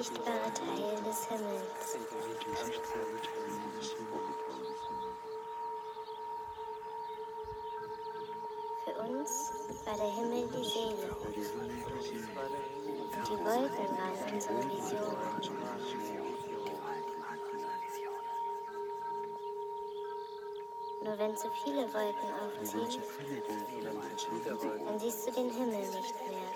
unsichtbare Teil des Himmels. Für uns war der Himmel die Seele. Die Wolken waren unsere Vision. Nur wenn zu viele Wolken aufziehen, dann siehst du den Himmel nicht mehr.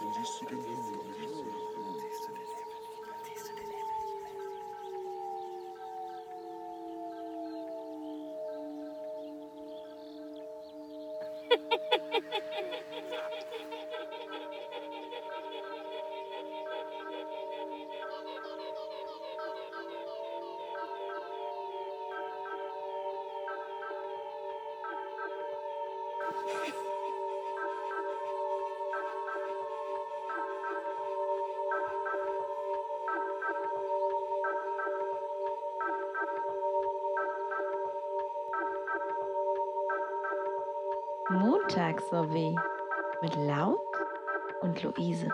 Montagssorbet mit Laut und Luise.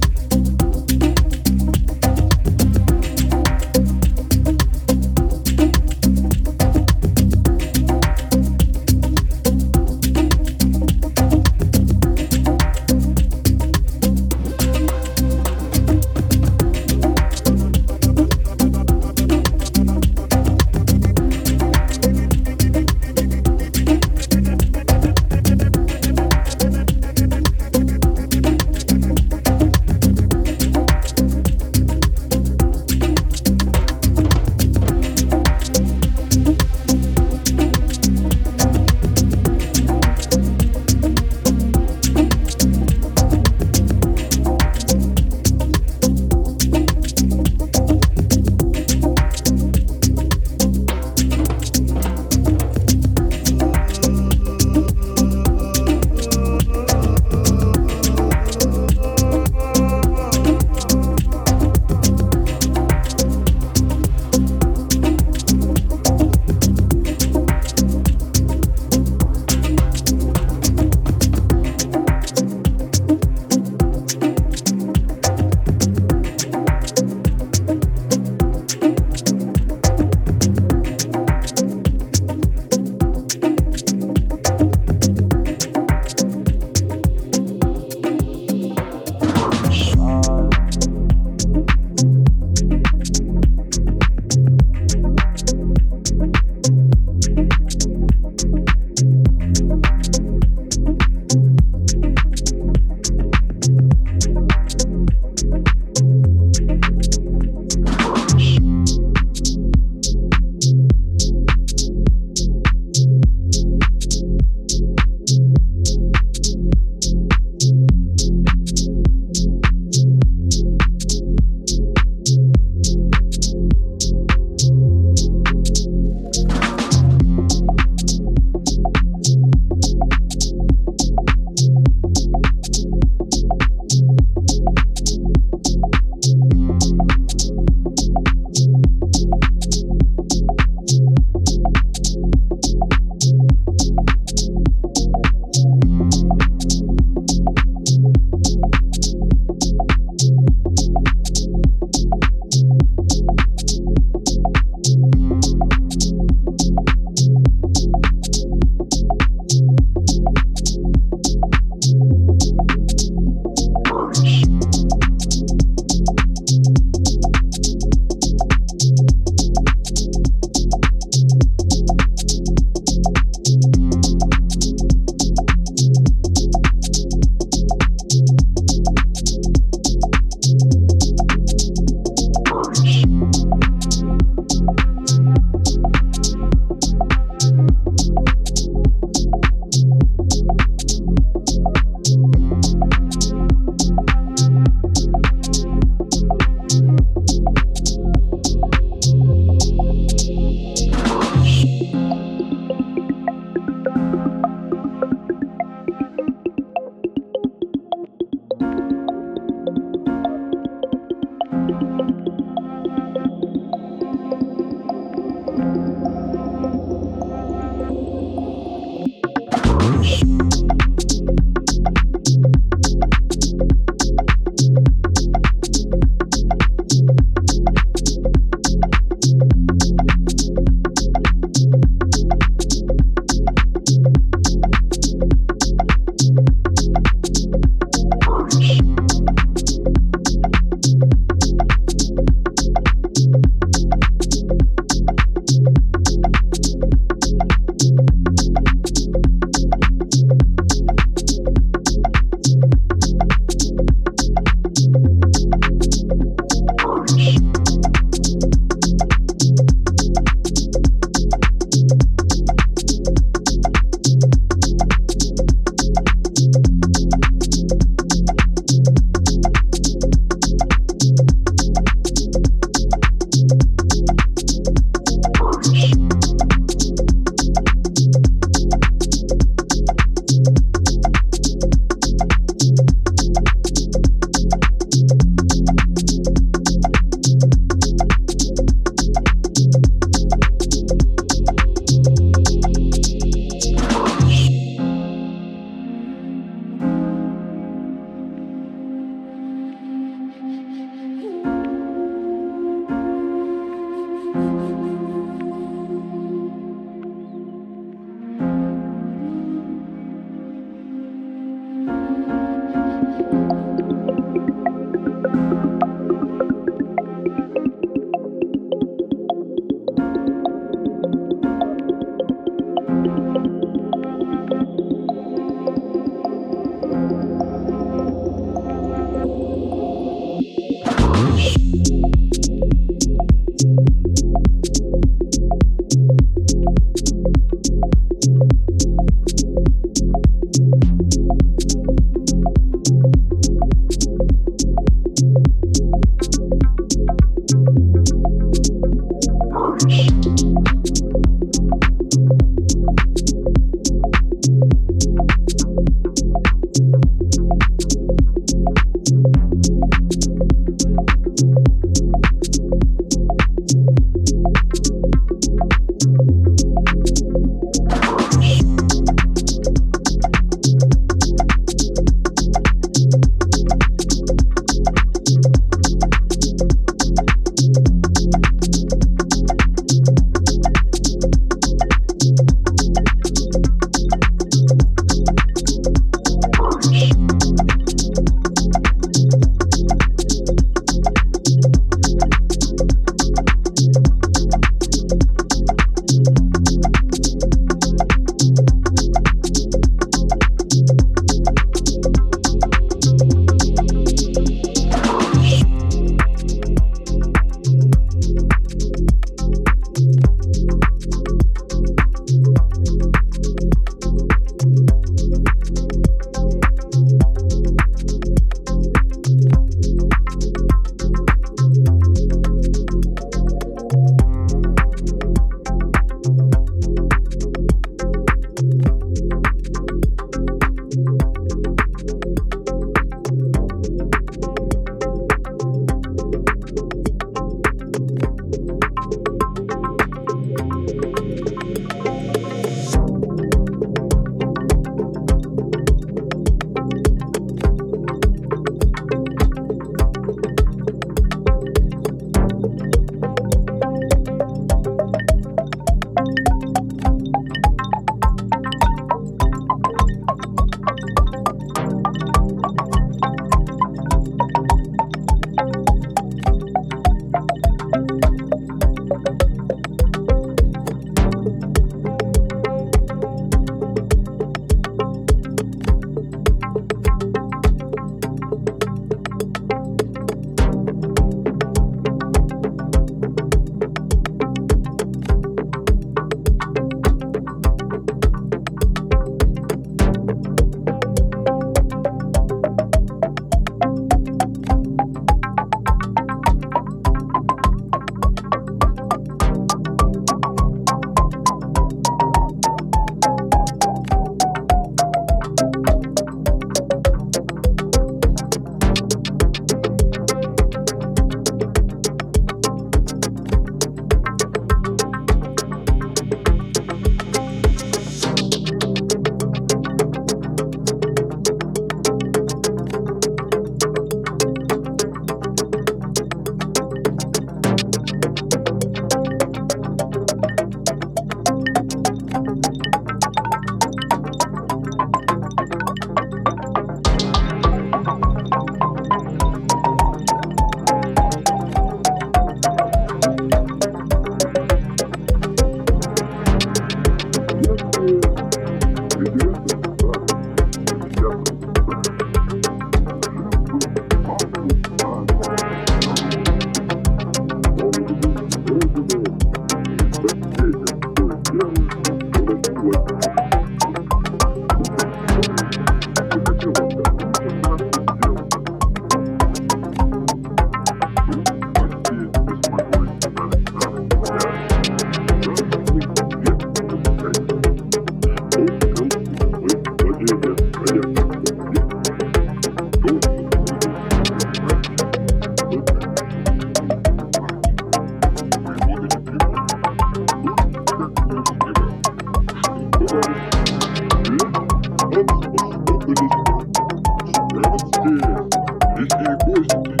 Happy birthday.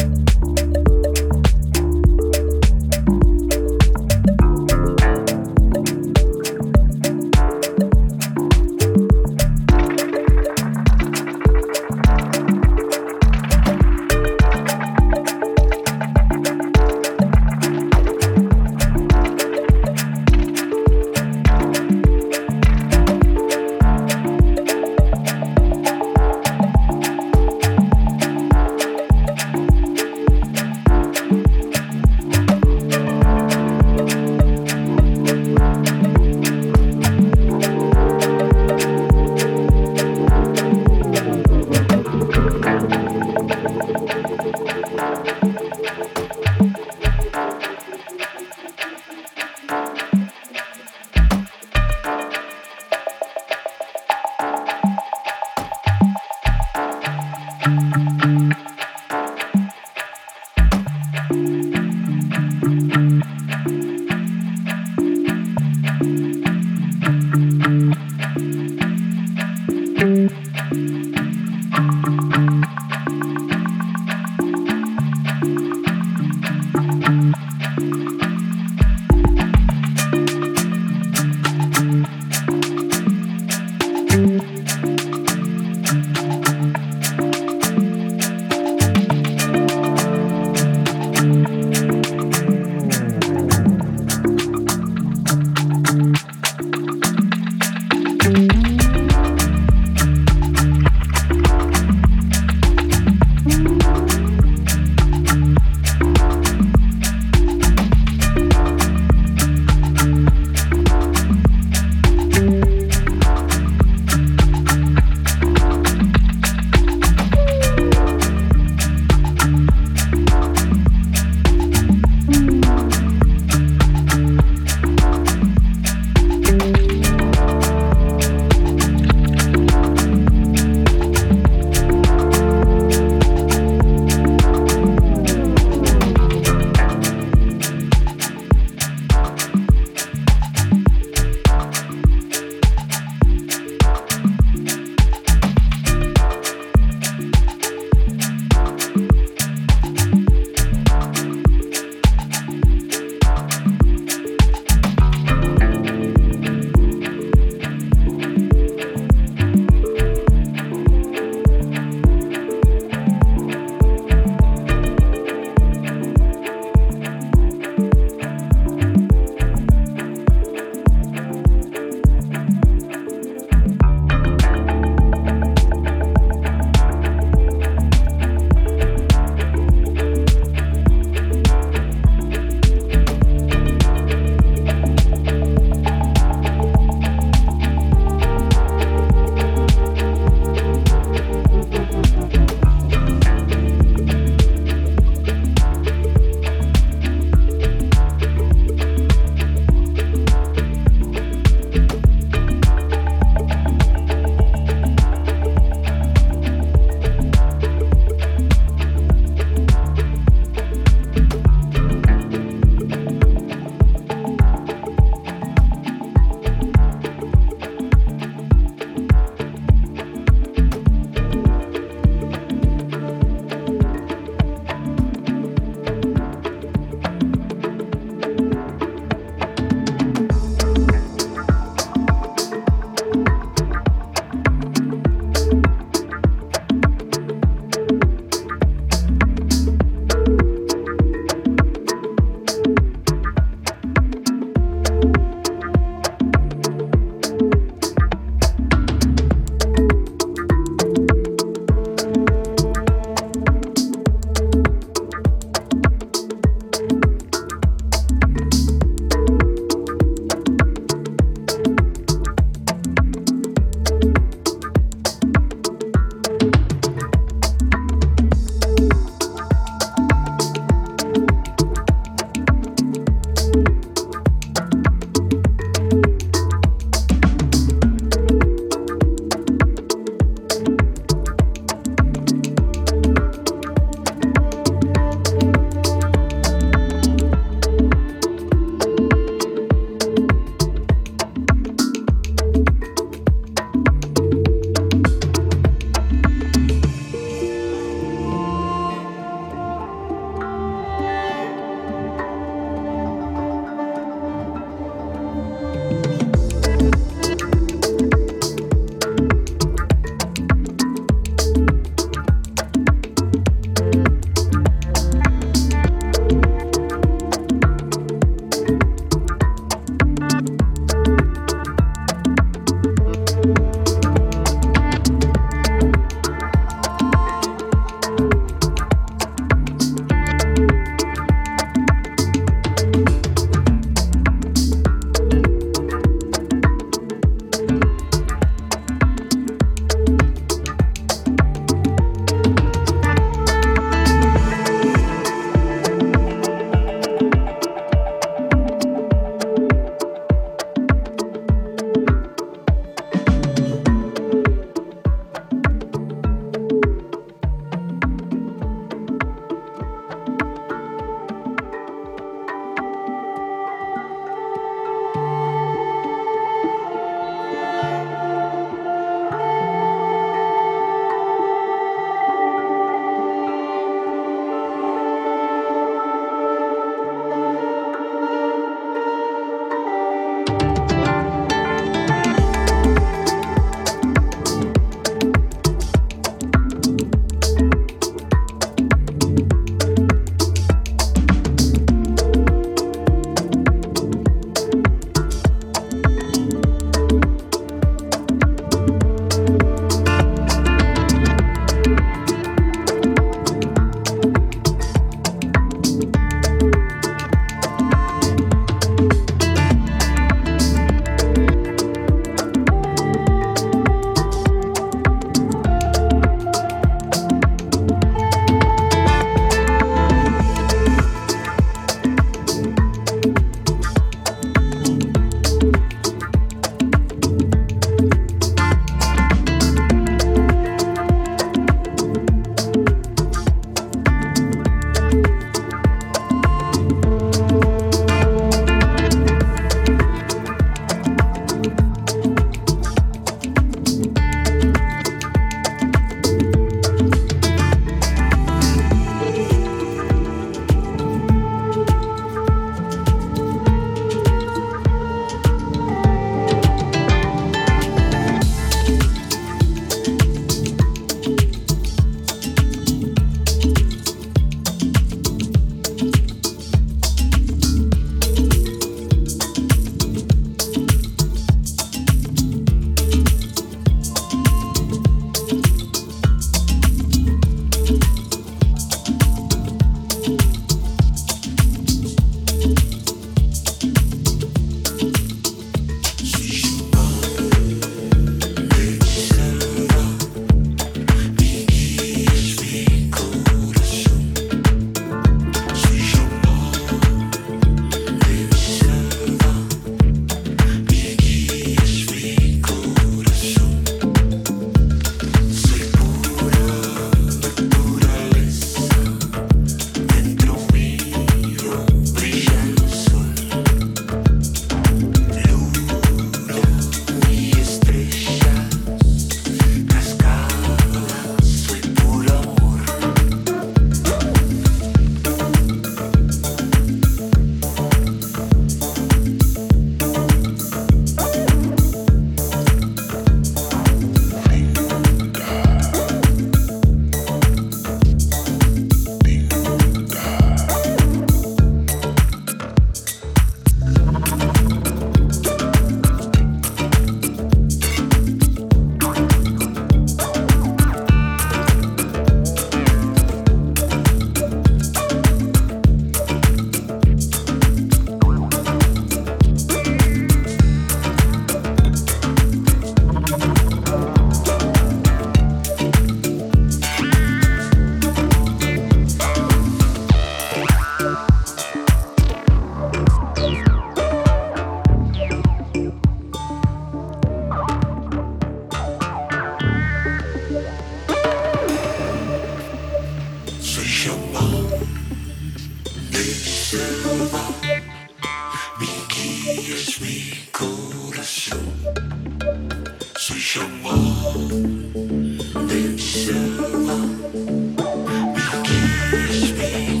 Speak.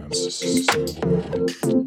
programs.